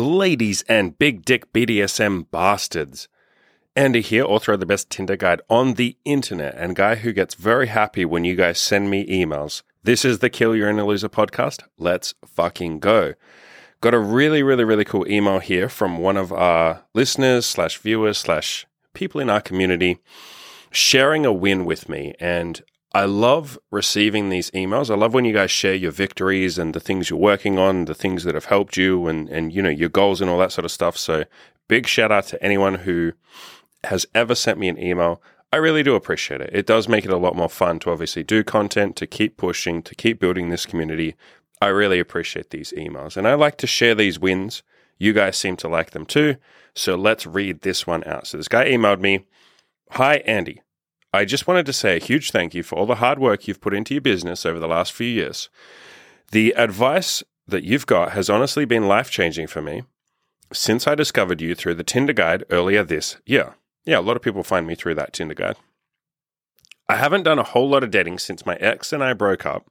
Ladies and big dick BDSM bastards. Andy here, author of the best Tinder guide on the internet, and guy who gets very happy when you guys send me emails. This is the Kill Your Inner Loser podcast. Let's fucking go. Got a really, really, really cool email here from one of our listeners slash viewers slash people in our community sharing a win with me. And I love receiving these emails. I love when you guys share your victories and the things you're working on, the things that have helped you and, and you know, your goals and all that sort of stuff. So big shout out to anyone who has ever sent me an email. I really do appreciate it. It does make it a lot more fun to obviously do content, to keep pushing, to keep building this community. I really appreciate these emails. And I like to share these wins. You guys seem to like them too. So let's read this one out. So this guy emailed me Hi, Andy. I just wanted to say a huge thank you for all the hard work you've put into your business over the last few years. The advice that you've got has honestly been life changing for me since I discovered you through the Tinder guide earlier this year. Yeah, a lot of people find me through that Tinder guide. I haven't done a whole lot of dating since my ex and I broke up.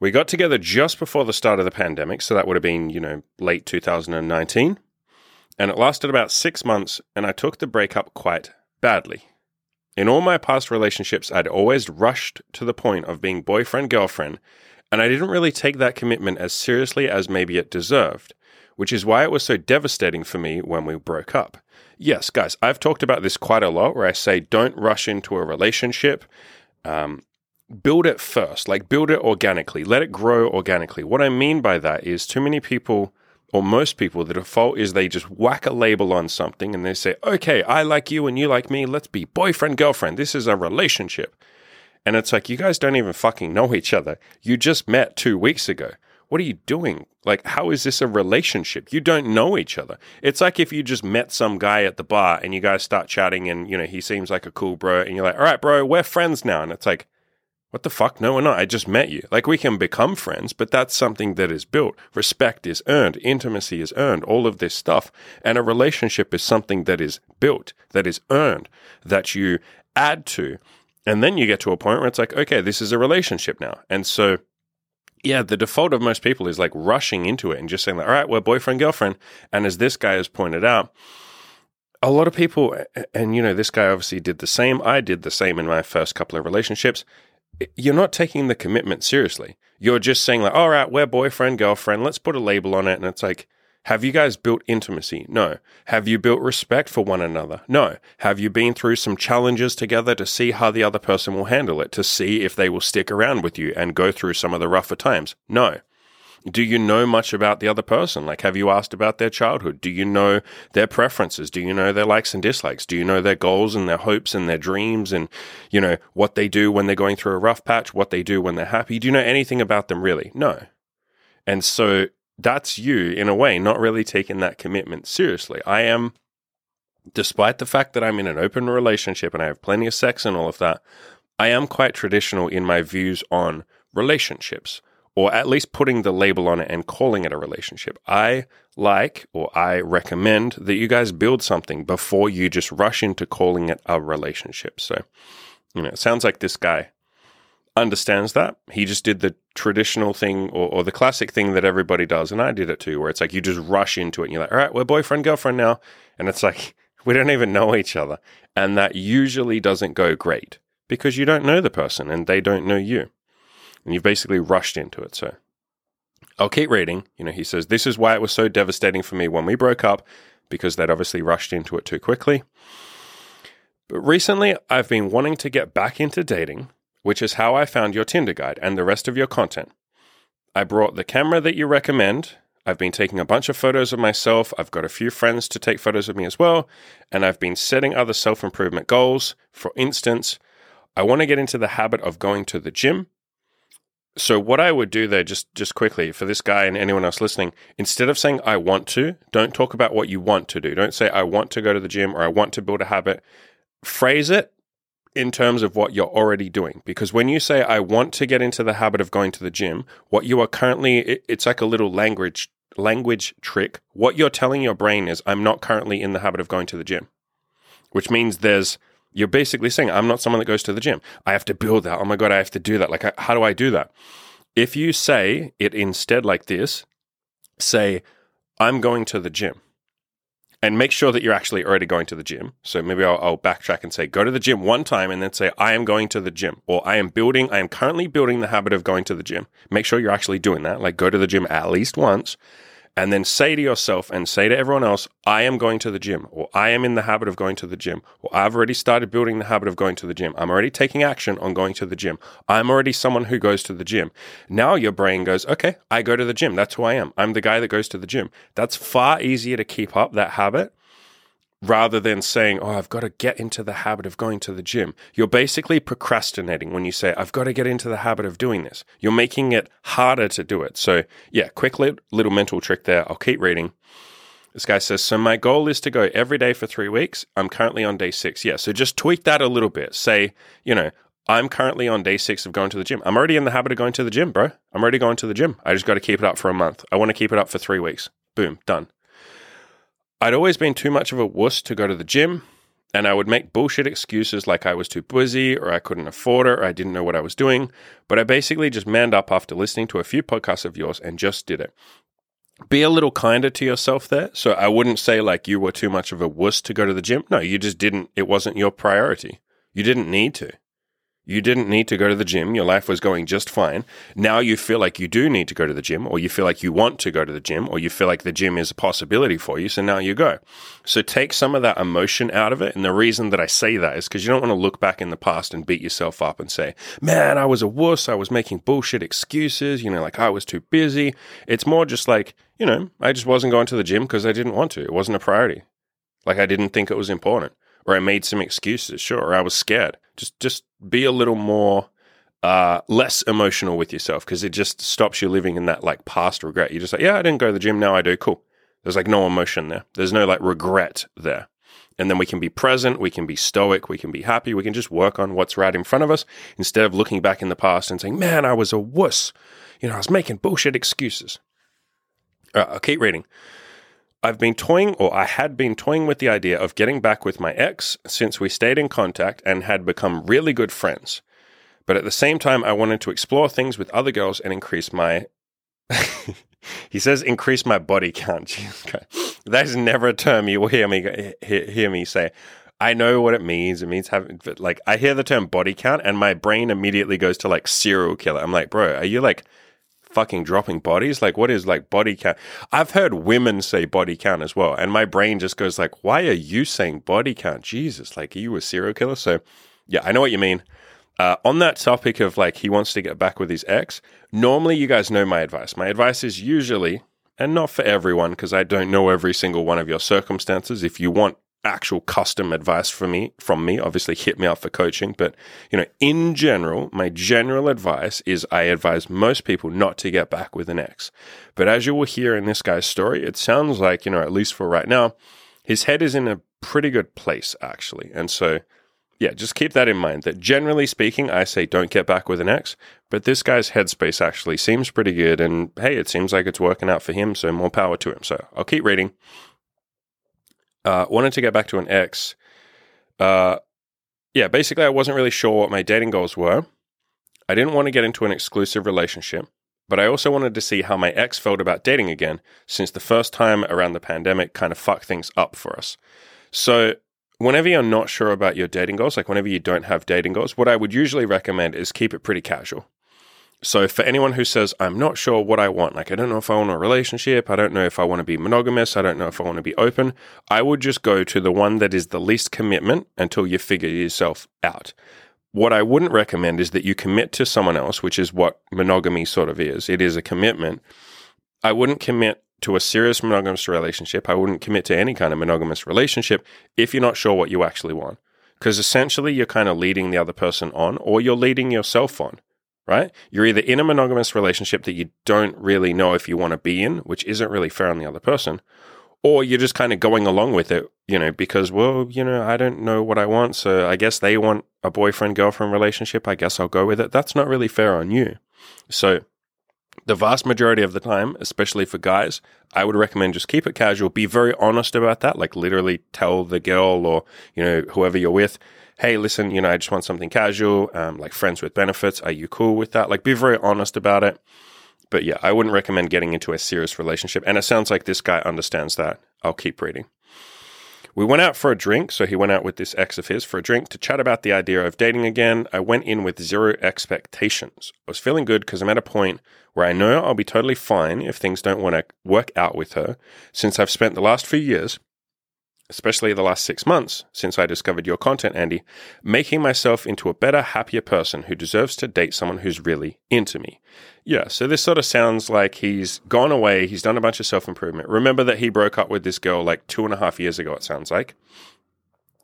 We got together just before the start of the pandemic, so that would have been, you know, late 2019. And it lasted about six months, and I took the breakup quite badly. In all my past relationships, I'd always rushed to the point of being boyfriend girlfriend, and I didn't really take that commitment as seriously as maybe it deserved, which is why it was so devastating for me when we broke up. Yes, guys, I've talked about this quite a lot where I say don't rush into a relationship. Um, build it first, like build it organically, let it grow organically. What I mean by that is too many people or most people, the default is they just whack a label on something and they say, okay, I like you and you like me. Let's be boyfriend, girlfriend. This is a relationship. And it's like, you guys don't even fucking know each other. You just met two weeks ago. What are you doing? Like, how is this a relationship? You don't know each other. It's like if you just met some guy at the bar and you guys start chatting and, you know, he seems like a cool bro and you're like, all right, bro, we're friends now. And it's like, what the fuck? No, we're not. I just met you. Like we can become friends, but that's something that is built. Respect is earned. Intimacy is earned. All of this stuff. And a relationship is something that is built, that is earned, that you add to. And then you get to a point where it's like, okay, this is a relationship now. And so, yeah, the default of most people is like rushing into it and just saying, like, all right, we're boyfriend, girlfriend. And as this guy has pointed out, a lot of people, and you know, this guy obviously did the same. I did the same in my first couple of relationships you're not taking the commitment seriously. You're just saying like, all right, we're boyfriend, girlfriend. Let's put a label on it. And it's like, have you guys built intimacy? No. Have you built respect for one another? No. Have you been through some challenges together to see how the other person will handle it, to see if they will stick around with you and go through some of the rougher times? No. Do you know much about the other person? Like, have you asked about their childhood? Do you know their preferences? Do you know their likes and dislikes? Do you know their goals and their hopes and their dreams and, you know, what they do when they're going through a rough patch, what they do when they're happy? Do you know anything about them really? No. And so that's you, in a way, not really taking that commitment seriously. I am, despite the fact that I'm in an open relationship and I have plenty of sex and all of that, I am quite traditional in my views on relationships or at least putting the label on it and calling it a relationship. I like or I recommend that you guys build something before you just rush into calling it a relationship. So, you know, it sounds like this guy understands that. He just did the traditional thing or, or, the classic thing that everybody does. And I did it too, where it's like you just rush into it and you're like, all right, we're boyfriend, girlfriend now. And it's like, we don't even know each other. And that usually doesn't go great because you don't know the person and they don't know you and you've basically rushed into it. So I'll keep reading. You know, he says, This is why it was so devastating for me when we broke up, because they'd obviously rushed into it too quickly. But recently, I've been wanting to get back into dating, which is how I found your Tinder guide and the rest of your content. I brought the camera that you recommend. I've been taking a bunch of photos of myself. I've got a few friends to take photos of me as well. And I've been setting other self improvement goals. For instance, I want to get into the habit of going to the gym so what I would do there, just just quickly for this guy and anyone else listening, instead of saying I want to, don't talk about what you want to do. Don't say I want to go to the gym or I want to build a habit. Phrase it in terms of what you're already doing. Because when you say I want to get into the habit of going to the gym, what you are currently it, it's like a little language language trick. What you're telling your brain is I'm not currently in the habit of going to the gym. Which means there's you're basically saying, I'm not someone that goes to the gym. I have to build that. Oh my God, I have to do that. Like, how do I do that? If you say it instead like this, say, I'm going to the gym. And make sure that you're actually already going to the gym. So maybe I'll, I'll backtrack and say, go to the gym one time and then say, I am going to the gym, or I am building, I am currently building the habit of going to the gym. Make sure you're actually doing that. Like go to the gym at least once and then say to yourself and say to everyone else, I am going to the gym, or I am in the habit of going to the gym, or I've already started building the habit of going to the gym. I'm already taking action on going to the gym. I'm already someone who goes to the gym. Now your brain goes, okay, I go to the gym. That's who I am. I'm the guy that goes to the gym. That's far easier to keep up that habit rather than saying, Oh, I've got to get into the habit of going to the gym. You're basically procrastinating when you say, I've got to get into the habit of doing this. You're making it harder to do it. So, yeah, quick little mental trick there. I'll keep reading. This guy says, So my goal is to go every day for three weeks. I'm currently on day six. Yeah. So just tweak that a little bit. Say, you know, I'm currently on day six of going to the gym. I'm already in the habit of going to the gym, bro. I'm already going to the gym. I just got to keep it up for a month. I want to keep it up for three weeks. Boom, done. I'd always been too much of a wuss to go to the gym, and I would make bullshit excuses like I was too busy or I couldn't afford it or I didn't know what I was doing. But I basically just manned up after listening to a few podcasts of yours and just did it. Be a little kinder to yourself there. So I wouldn't say like you were too much of a wuss to go to the gym. No, you just didn't, it wasn't your priority. You didn't need to. You didn't need to go to the gym. Your life was going just fine. Now you feel like you do need to go to the gym, or you feel like you want to go to the gym, or you feel like the gym is a possibility for you. So now you go. So take some of that emotion out of it. And the reason that I say that is because you don't want to look back in the past and beat yourself up and say, man, I was a wuss. I was making bullshit excuses. You know, like I was too busy. It's more just like, you know, I just wasn't going to the gym because I didn't want to. It wasn't a priority. Like I didn't think it was important or I made some excuses, sure, or I was scared. Just just be a little more uh, less emotional with yourself because it just stops you living in that like past regret. You just like, yeah, I didn't go to the gym, now I do. Cool. There's like no emotion there. There's no like regret there. And then we can be present, we can be stoic, we can be happy, we can just work on what's right in front of us instead of looking back in the past and saying, man, I was a wuss. You know, I was making bullshit excuses. All right, I'll keep reading. I've been toying, or I had been toying with the idea of getting back with my ex since we stayed in contact and had become really good friends. But at the same time, I wanted to explore things with other girls and increase my. he says, increase my body count. That is never a term you will hear me hear me say. I know what it means. It means having, like, I hear the term body count, and my brain immediately goes to like serial killer. I'm like, bro, are you like fucking dropping bodies? Like, what is like body count? I've heard women say body count as well, and my brain just goes like, why are you saying body count? Jesus, like, are you a serial killer? So, yeah, I know what you mean. Uh, on that topic of like he wants to get back with his ex, normally you guys know my advice. My advice is usually, and not for everyone, because I don't know every single one of your circumstances. If you want actual custom advice from me from me obviously hit me up for coaching but you know in general my general advice is i advise most people not to get back with an ex. But as you will hear in this guy's story it sounds like you know at least for right now his head is in a pretty good place actually. And so yeah just keep that in mind that generally speaking i say don't get back with an ex but this guy's headspace actually seems pretty good and hey it seems like it's working out for him so more power to him. So i'll keep reading uh, wanted to get back to an ex. Uh, yeah, basically, I wasn't really sure what my dating goals were. I didn't want to get into an exclusive relationship, but I also wanted to see how my ex felt about dating again, since the first time around the pandemic kind of fucked things up for us. So, whenever you're not sure about your dating goals, like whenever you don't have dating goals, what I would usually recommend is keep it pretty casual. So, for anyone who says, I'm not sure what I want, like I don't know if I want a relationship, I don't know if I want to be monogamous, I don't know if I want to be open, I would just go to the one that is the least commitment until you figure yourself out. What I wouldn't recommend is that you commit to someone else, which is what monogamy sort of is. It is a commitment. I wouldn't commit to a serious monogamous relationship. I wouldn't commit to any kind of monogamous relationship if you're not sure what you actually want. Because essentially, you're kind of leading the other person on, or you're leading yourself on right? You're either in a monogamous relationship that you don't really know if you want to be in, which isn't really fair on the other person, or you're just kind of going along with it, you know, because, well, you know, I don't know what I want. So I guess they want a boyfriend girlfriend relationship. I guess I'll go with it. That's not really fair on you. So, the vast majority of the time, especially for guys, I would recommend just keep it casual. Be very honest about that. Like literally tell the girl or, you know, whoever you're with, hey, listen, you know, I just want something casual, um, like friends with benefits. Are you cool with that? Like, be very honest about it. But yeah, I wouldn't recommend getting into a serious relationship. And it sounds like this guy understands that. I'll keep reading. We went out for a drink, so he went out with this ex of his for a drink to chat about the idea of dating again. I went in with zero expectations. I was feeling good because I'm at a point where I know I'll be totally fine if things don't want to work out with her, since I've spent the last few years especially the last six months since I discovered your content, Andy, making myself into a better, happier person who deserves to date someone who's really into me. Yeah, so this sort of sounds like he's gone away, he's done a bunch of self improvement. Remember that he broke up with this girl like two and a half years ago, it sounds like.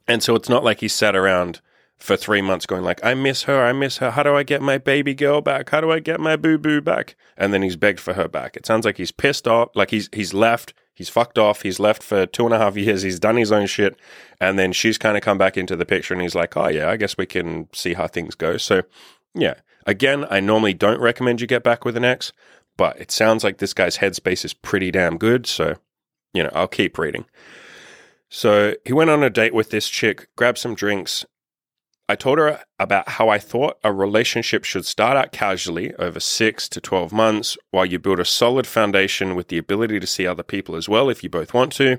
And so it's not like he sat around for three months going like, I miss her, I miss her. How do I get my baby girl back? How do I get my boo boo back? And then he's begged for her back. It sounds like he's pissed off, like he's he's left, He's fucked off. He's left for two and a half years. He's done his own shit. And then she's kind of come back into the picture and he's like, oh, yeah, I guess we can see how things go. So, yeah. Again, I normally don't recommend you get back with an ex, but it sounds like this guy's headspace is pretty damn good. So, you know, I'll keep reading. So he went on a date with this chick, grabbed some drinks, I told her about how I thought a relationship should start out casually over six to 12 months while you build a solid foundation with the ability to see other people as well if you both want to,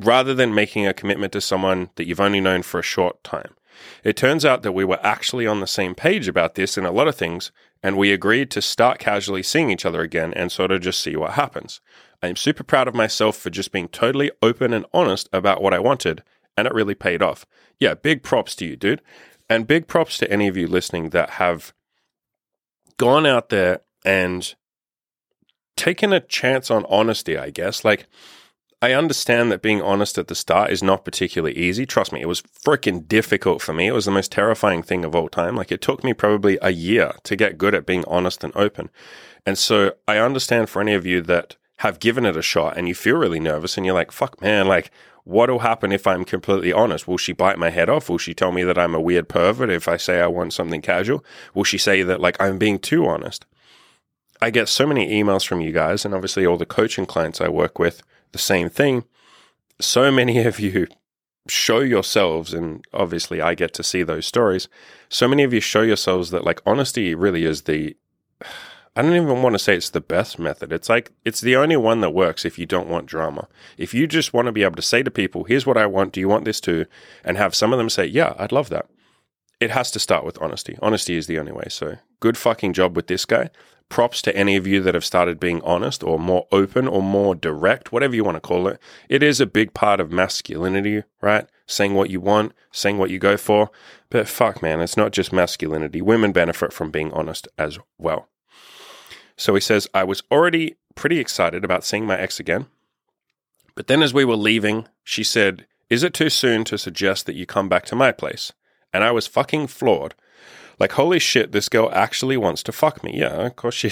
rather than making a commitment to someone that you've only known for a short time. It turns out that we were actually on the same page about this in a lot of things, and we agreed to start casually seeing each other again and sort of just see what happens. I am super proud of myself for just being totally open and honest about what I wanted, and it really paid off. Yeah, big props to you, dude. And big props to any of you listening that have gone out there and taken a chance on honesty, I guess. Like, I understand that being honest at the start is not particularly easy. Trust me, it was freaking difficult for me. It was the most terrifying thing of all time. Like, it took me probably a year to get good at being honest and open. And so I understand for any of you that have given it a shot and you feel really nervous and you're like, fuck, man, like, what'll happen if I'm completely honest? Will she bite my head off? Will she tell me that I'm a weird pervert if I say I want something casual? Will she say that like I'm being too honest? I get so many emails from you guys, and obviously all the coaching clients I work with, the same thing. So many of you show yourselves, and obviously I get to see those stories. So many of you show yourselves that like honesty really is the I don't even want to say it's the best method. It's like it's the only one that works if you don't want drama. If you just want to be able to say to people, here's what I want, do you want this too? And have some of them say, yeah, I'd love that. It has to start with honesty. Honesty is the only way. So good fucking job with this guy. Props to any of you that have started being honest or more open or more direct, whatever you want to call it. It is a big part of masculinity, right? Saying what you want, saying what you go for. But fuck, man, it's not just masculinity. Women benefit from being honest as well. So he says, I was already pretty excited about seeing my ex again. But then as we were leaving, she said, Is it too soon to suggest that you come back to my place? And I was fucking floored. Like, holy shit, this girl actually wants to fuck me. Yeah, of course she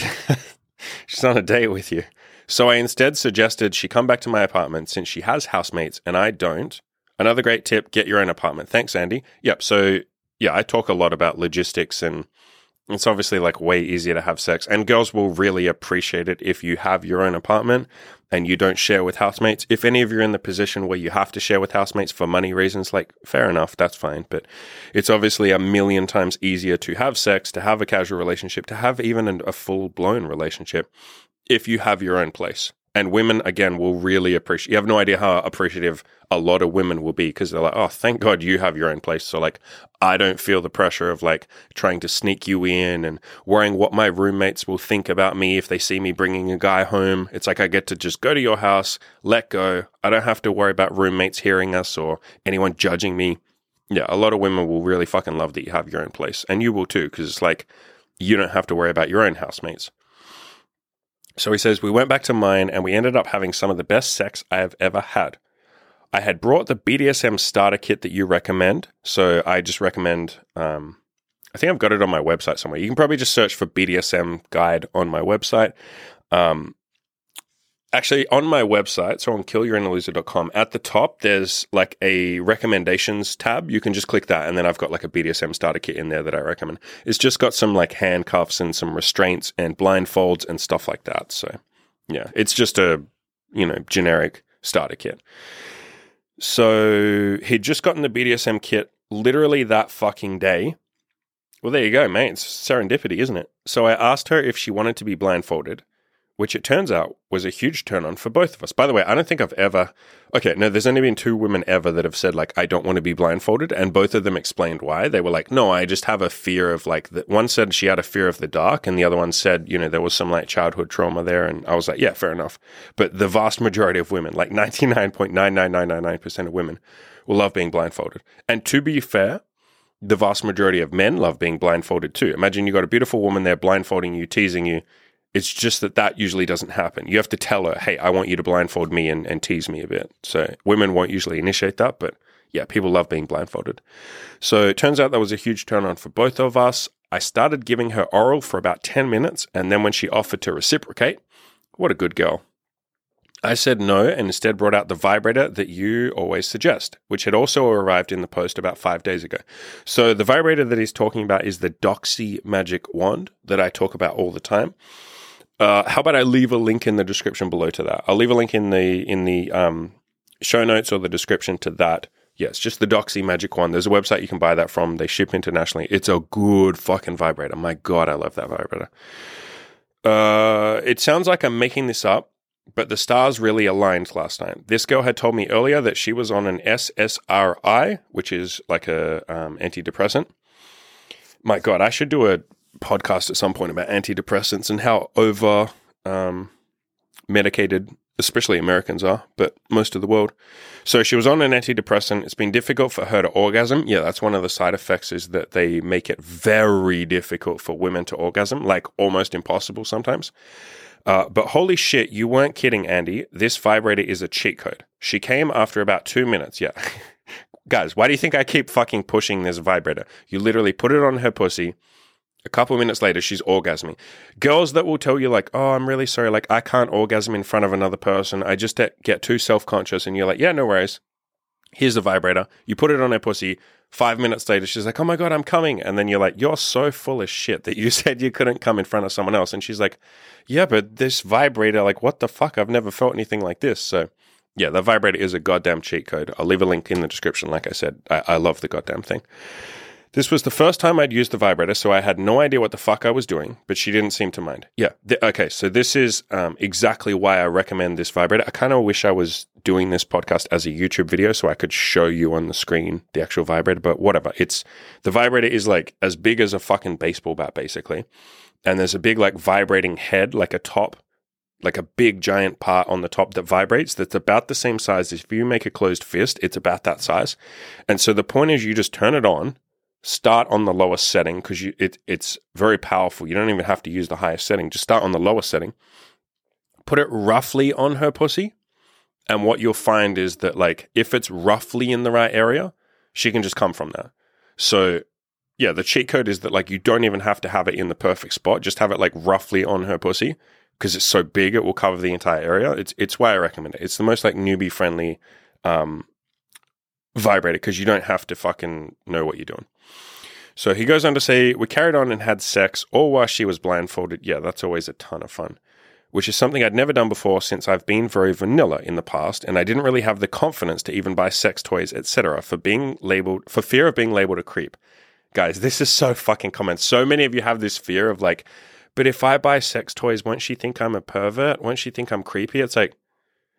she's on a date with you. So I instead suggested she come back to my apartment since she has housemates and I don't. Another great tip, get your own apartment. Thanks, Andy. Yep. So yeah, I talk a lot about logistics and it's obviously like way easier to have sex, and girls will really appreciate it if you have your own apartment and you don't share with housemates. If any of you are in the position where you have to share with housemates for money reasons, like fair enough, that's fine. But it's obviously a million times easier to have sex, to have a casual relationship, to have even a full blown relationship if you have your own place. And women, again, will really appreciate. You have no idea how appreciative a lot of women will be because they're like, "Oh, thank God you have your own place." So, like, I don't feel the pressure of like trying to sneak you in and worrying what my roommates will think about me if they see me bringing a guy home. It's like I get to just go to your house, let go. I don't have to worry about roommates hearing us or anyone judging me. Yeah, a lot of women will really fucking love that you have your own place, and you will too, because it's like you don't have to worry about your own housemates. So he says, We went back to mine and we ended up having some of the best sex I have ever had. I had brought the BDSM starter kit that you recommend. So I just recommend, um, I think I've got it on my website somewhere. You can probably just search for BDSM guide on my website. Um, actually on my website, so on killyourinnerloser.com, at the top, there's like a recommendations tab. You can just click that, and then I've got like a BDSM starter kit in there that I recommend. It's just got some like handcuffs and some restraints and blindfolds and stuff like that. So yeah, it's just a, you know, generic starter kit. So he'd just gotten the BDSM kit literally that fucking day. Well, there you go, mate. It's serendipity, isn't it? So I asked her if she wanted to be blindfolded. Which it turns out was a huge turn on for both of us. By the way, I don't think I've ever, okay, no, there's only been two women ever that have said, like, I don't want to be blindfolded. And both of them explained why. They were like, no, I just have a fear of, like, the, one said she had a fear of the dark, and the other one said, you know, there was some, like, childhood trauma there. And I was like, yeah, fair enough. But the vast majority of women, like 99.99999% of women, will love being blindfolded. And to be fair, the vast majority of men love being blindfolded too. Imagine you got a beautiful woman there blindfolding you, teasing you, it's just that that usually doesn't happen. You have to tell her, hey, I want you to blindfold me and, and tease me a bit. So women won't usually initiate that, but yeah, people love being blindfolded. So it turns out that was a huge turn on for both of us. I started giving her oral for about 10 minutes, and then when she offered to reciprocate, what a good girl. I said no and instead brought out the vibrator that you always suggest, which had also arrived in the post about five days ago. So the vibrator that he's talking about is the Doxy Magic Wand that I talk about all the time. Uh, how about I leave a link in the description below to that? I'll leave a link in the in the um, show notes or the description to that. Yes, just the Doxy Magic Wand. There's a website you can buy that from. They ship internationally. It's a good fucking vibrator. My God, I love that vibrator. Uh, it sounds like I'm making this up, but the stars really aligned last night. This girl had told me earlier that she was on an SSRI, which is like a um, antidepressant. My God, I should do a podcast at some point about antidepressants and how over um, medicated, especially Americans are, but most of the world. So she was on an antidepressant. It's been difficult for her to orgasm. Yeah, that's one of the side effects is that they make it very difficult for women to orgasm, like almost impossible sometimes. Uh, but holy shit, you weren't kidding, Andy. This vibrator is a cheat code. She came after about two minutes. Yeah. Guys, why do you think I keep fucking pushing this vibrator? You literally put it on her pussy a couple minutes later, she's orgasming. Girls that will tell you, like, oh, I'm really sorry, like, I can't orgasm in front of another person. I just get too self conscious. And you're like, yeah, no worries. Here's the vibrator. You put it on her pussy. Five minutes later, she's like, oh my God, I'm coming. And then you're like, you're so full of shit that you said you couldn't come in front of someone else. And she's like, yeah, but this vibrator, like, what the fuck? I've never felt anything like this. So, yeah, the vibrator is a goddamn cheat code. I'll leave a link in the description. Like I said, I, I love the goddamn thing. This was the first time I'd used the vibrator, so I had no idea what the fuck I was doing, but she didn't seem to mind. Yeah. Th- okay. So this is um, exactly why I recommend this vibrator. I kind of wish I was doing this podcast as a YouTube video so I could show you on the screen the actual vibrator, but whatever. It's the vibrator is like as big as a fucking baseball bat, basically. And there's a big, like, vibrating head, like a top like a big giant part on the top that vibrates that's about the same size as if you make a closed fist, it's about that size. And so the point is you just turn it on start on the lowest setting because it, it's very powerful. You don't even have to use the highest setting. Just start on the lowest setting. Put it roughly on her pussy. And what you'll find is that, like, if it's roughly in the right area, she can just come from there. So, yeah, the cheat code is that, like, you don't even have to have it in the perfect spot. Just have it, like, roughly on her pussy because it's so big, it will cover the entire area. It's, it's why I recommend it. It's the most, like, newbie friendly um, vibrator because you don't have to fucking know what you're doing. So he goes on to say, We carried on and had sex, all while she was blindfolded. Yeah, that's always a ton of fun. Which is something I'd never done before since I've been very vanilla in the past, and I didn't really have the confidence to even buy sex toys, etc., for being labeled for fear of being labeled a creep. Guys, this is so fucking common. So many of you have this fear of like, but if I buy sex toys, won't she think I'm a pervert? Won't she think I'm creepy? It's like,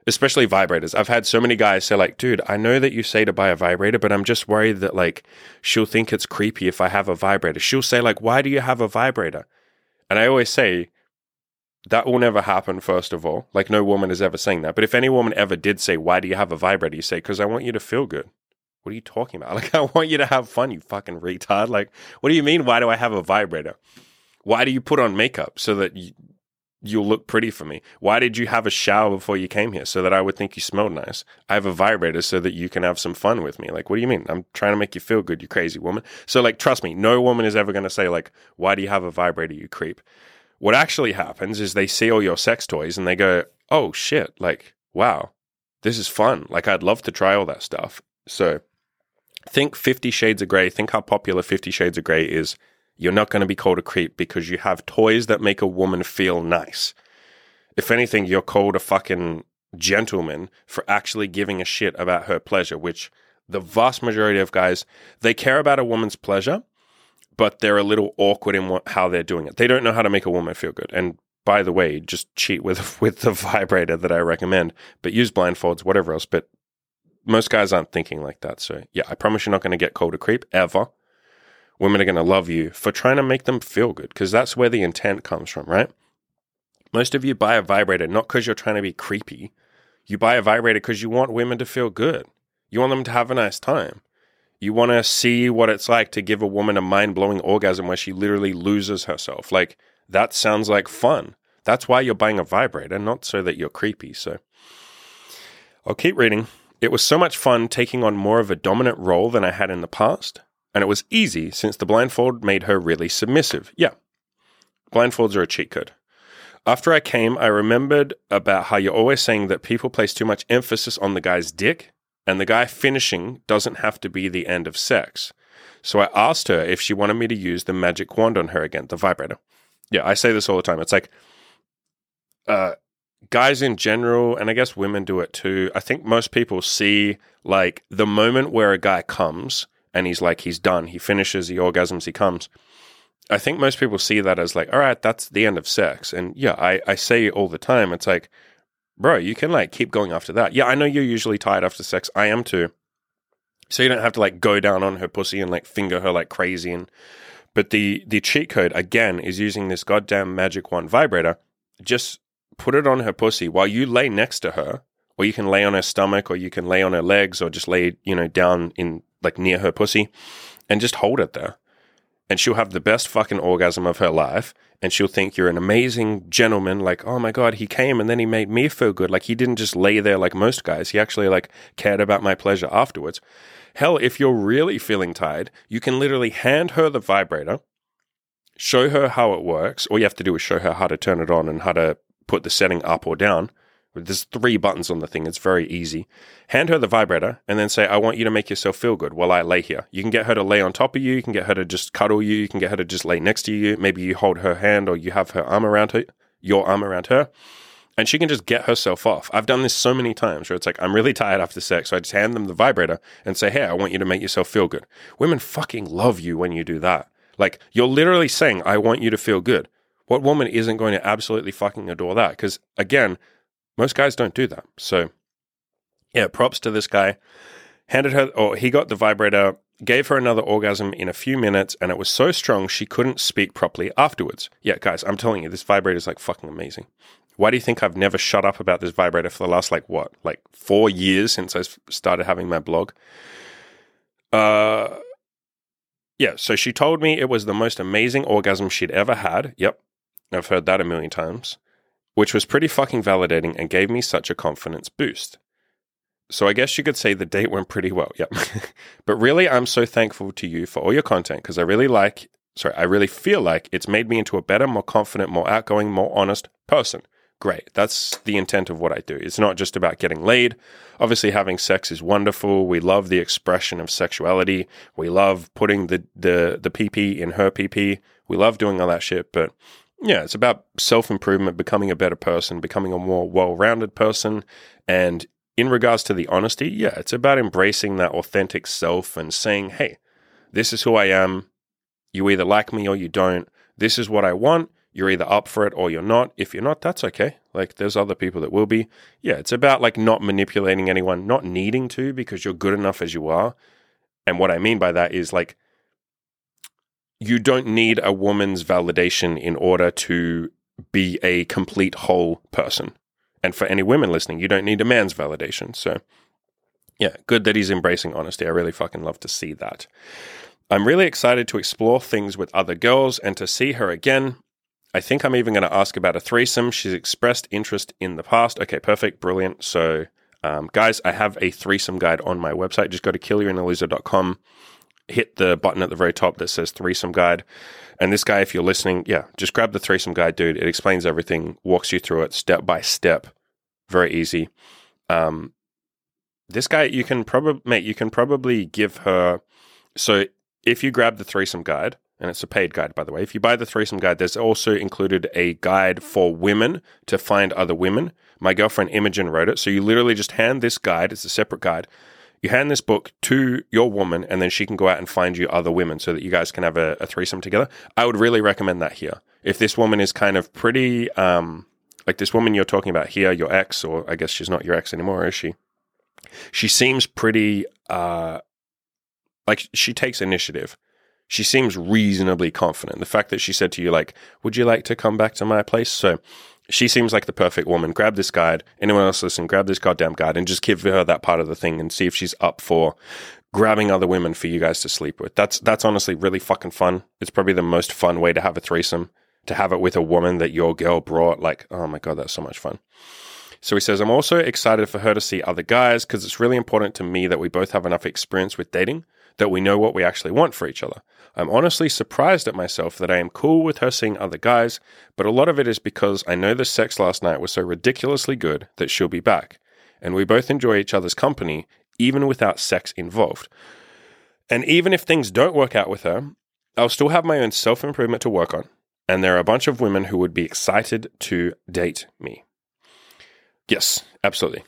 especially vibrators. I've had so many guys say like, dude, I know that you say to buy a vibrator, but I'm just worried that like she'll think it's creepy if I have a vibrator. She'll say like, why do you have a vibrator? And I always say that will never happen first of all. Like no woman is ever saying that. But if any woman ever did say, why do you have a vibrator? You say, cuz I want you to feel good. What are you talking about? Like I want you to have fun, you fucking retard. Like what do you mean why do I have a vibrator? Why do you put on makeup so that you, you'll look pretty for me. Why did you have a shower before you came here? So that I would think you smelled nice. I have a vibrator so that you can have some fun with me. Like, what do you mean? I'm trying to make you feel good, you crazy woman. So, like, trust me, no woman is ever going to say, like, why do you have a vibrator, you creep? What actually happens is they see all your sex toys and they go, oh shit, like, wow, this is fun. Like, I'd love to try all that stuff. So, think Fifty Shades of Grey. Think how popular Fifty Shades of Grey is you're not going to be called a creep because you have toys that make a woman feel nice. If anything, you're called a fucking gentleman for actually giving a shit about her pleasure, which the vast majority of guys, they care about a woman's pleasure, but they're a little awkward in what, how they're doing it. They don't know how to make a woman feel good. And by the way, just cheat with with the vibrator that I recommend, but use blindfolds, whatever else. But most guys aren't thinking like that. So yeah, I promise you're not going to get called a creep ever. Women are going to love you for trying to make them feel good because that's where the intent comes from, right? Most of you buy a vibrator not because you're trying to be creepy. You buy a vibrator because you want women to feel good. You want them to have a nice time. You want to see what it's like to give a woman a mind blowing orgasm where she literally loses herself. Like, that sounds like fun. That's why you're buying a vibrator, not so that you're creepy. So I'll keep reading. It was so much fun taking on more of a dominant role than I had in the past, and it was easy since the blindfold made her really submissive. Yeah, blindfolds are a cheat code. After I came, I remembered about how you're always saying that people place too much emphasis on the guy's dick, and the guy finishing doesn't have to be the end of sex. So I asked her if she wanted me to use the magic wand on her again, the vibrator. Yeah, I say this all the time. It's like, uh, guys in general, and I guess women do it too. I think most people see like the moment where a guy comes and he's like, he's done, he finishes, he orgasms, he comes. I think most people see that as like, all right, that's the end of sex. And yeah, I, I say all the time, it's like, bro, you can like keep going after that. Yeah, I know you're usually tired after sex. I am too. So you don't have to like go down on her pussy and like finger her like crazy. And but the the cheat code again is using this goddamn magic wand vibrator. Just put it on her pussy while you lay next to her, or you can lay on her stomach, or you can lay on her legs, or just lay, you know, down in like near her pussy and just hold it there. And she'll have the best fucking orgasm of her life. And she'll think you're an amazing gentleman. Like, oh my God, he came and then he made me feel good. Like, he didn't just lay there like most guys. He actually, like, cared about my pleasure afterwards. Hell, if you're really feeling tired, you can literally hand her the vibrator, show her how it works. All you have to do is show her how to turn it on and how to put the setting up or down. There's three buttons on the thing. It's very easy. Hand her the vibrator and then say, I want you to make yourself feel good while I lay here. You can get her to lay on top of you. You can get her to just cuddle you. You can get her to just lay next to you. Maybe you hold her hand or you have her arm around her, your arm around her. And she can just get herself off. I've done this so many times where it's like, I'm really tired after sex. So I just hand them the vibrator and say, Hey, I want you to make yourself feel good. Women fucking love you when you do that. Like, you're literally saying, I want you to feel good. What woman isn't going to absolutely fucking adore that? Because again, most guys don't do that. So, yeah, props to this guy. Handed her, or he got the vibrator, gave her another orgasm in a few minutes, and it was so strong she couldn't speak properly afterwards. Yeah, guys, I'm telling you, this vibrator is like fucking amazing. Why do you think I've never shut up about this vibrator for the last like what, like four years since I started having my blog? Uh, yeah, so she told me it was the most amazing orgasm she'd ever had. Yep, I've heard that a million times, which was pretty fucking validating and gave me such a confidence boost. So I guess you could say the date went pretty well. Yep. but really, I'm so thankful to you for all your content because I really like, sorry, I really feel like it's made me into a better, more confident, more outgoing, more honest person. Great. That's the intent of what I do. It's not just about getting laid. Obviously, having sex is wonderful. We love the expression of sexuality. We love putting the the the PP in her PP. We love doing all that shit. But yeah, it's about self improvement, becoming a better person, becoming a more well rounded person. And in regards to the honesty, yeah, it's about embracing that authentic self and saying, hey, this is who I am. You either like me or you don't. This is what I want. You're either up for it or you're not. If you're not, that's okay. Like there's other people that will be. Yeah, it's about like not manipulating anyone, not needing to because you're good enough as you are. And what I mean by that is like you don't need a woman's validation in order to be a complete whole person. And for any women listening, you don't need a man's validation. So, yeah, good that he's embracing honesty. I really fucking love to see that. I'm really excited to explore things with other girls and to see her again. I think I'm even going to ask about a threesome. She's expressed interest in the past. Okay, perfect, brilliant. So, um, guys, I have a threesome guide on my website. Just go to killyourinnerloser.com hit the button at the very top that says threesome guide. And this guy, if you're listening, yeah, just grab the threesome guide, dude. It explains everything, walks you through it step by step. Very easy. Um, this guy, you can probably, mate, you can probably give her. So if you grab the threesome guide, and it's a paid guide, by the way, if you buy the threesome guide, there's also included a guide for women to find other women. My girlfriend Imogen wrote it. So you literally just hand this guide, it's a separate guide you hand this book to your woman and then she can go out and find you other women so that you guys can have a, a threesome together. I would really recommend that here. if this woman is kind of pretty, um, like this woman you're talking about here, your ex, or I guess she's not your ex anymore, is she? She seems pretty, uh, like she takes initiative. She seems reasonably confident. The fact that she said to you, like, would you like to come back to my place? So she seems like the perfect woman. Grab this guide. Anyone else listen, grab this goddamn guide and just give her that part of the thing and see if she's up for grabbing other women for you guys to sleep with. That's that's honestly really fucking fun. It's probably the most fun way to have a threesome. To have it with a woman that your girl brought, like, oh my god, that's so much fun. So he says, I'm also excited for her to see other guys because it's really important to me that we both have enough experience with dating that we know what we actually want for each other. I'm honestly surprised at myself that I am cool with her seeing other guys, but a lot of it is because I know the sex last night was so ridiculously good that she'll be back. And we both enjoy each other's company, even without sex involved. And even if things don't work out with her, I'll still have my own self improvement to work on. And there are a bunch of women who would be excited to date me. Yes, absolutely.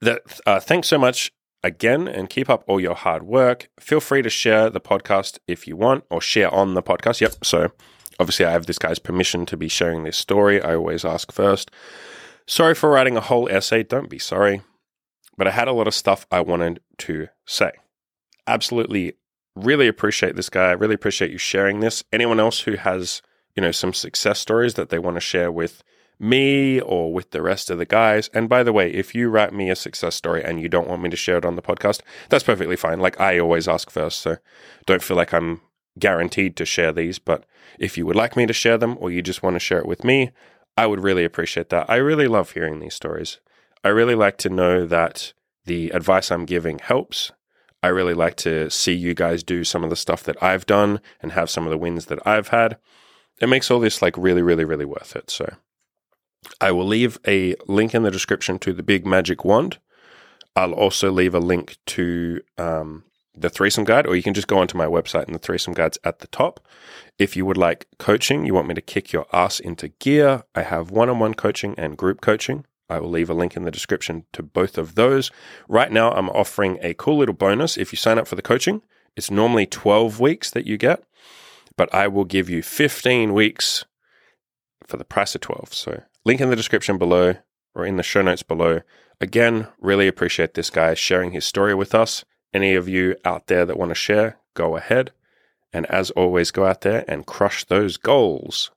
That, uh, thanks so much again and keep up all your hard work. Feel free to share the podcast if you want or share on the podcast. Yep. So obviously, I have this guy's permission to be sharing this story. I always ask first. Sorry for writing a whole essay. Don't be sorry. But I had a lot of stuff I wanted to say. Absolutely really appreciate this guy. I really appreciate you sharing this. Anyone else who has, you know, some success stories that they want to share with me or with the rest of the guys. And by the way, if you write me a success story and you don't want me to share it on the podcast, that's perfectly fine. Like I always ask first, so don't feel like I'm guaranteed to share these. But if you would like me to share them or you just want to share it with me, I would really appreciate that. I really love hearing these stories. I really like to know that the advice I'm giving helps. I really like to see you guys do some of the stuff that I've done and have some of the wins that I've had. It makes all this like really, really, really worth it. So I will leave a link in the description to the big magic wand. I'll also leave a link to um, the threesome guide, or you can just go onto my website and the threesome guide's at the top. If you would like coaching, you want me to kick your ass into gear, I have one on one coaching and group coaching. I will leave a link in the description to both of those. Right now, I'm offering a cool little bonus if you sign up for the coaching. It's normally 12 weeks that you get, but I will give you 15 weeks for the price of 12. So Link in the description below or in the show notes below. Again, really appreciate this guy sharing his story with us. Any of you out there that want to share, go ahead. And as always, go out there and crush those goals.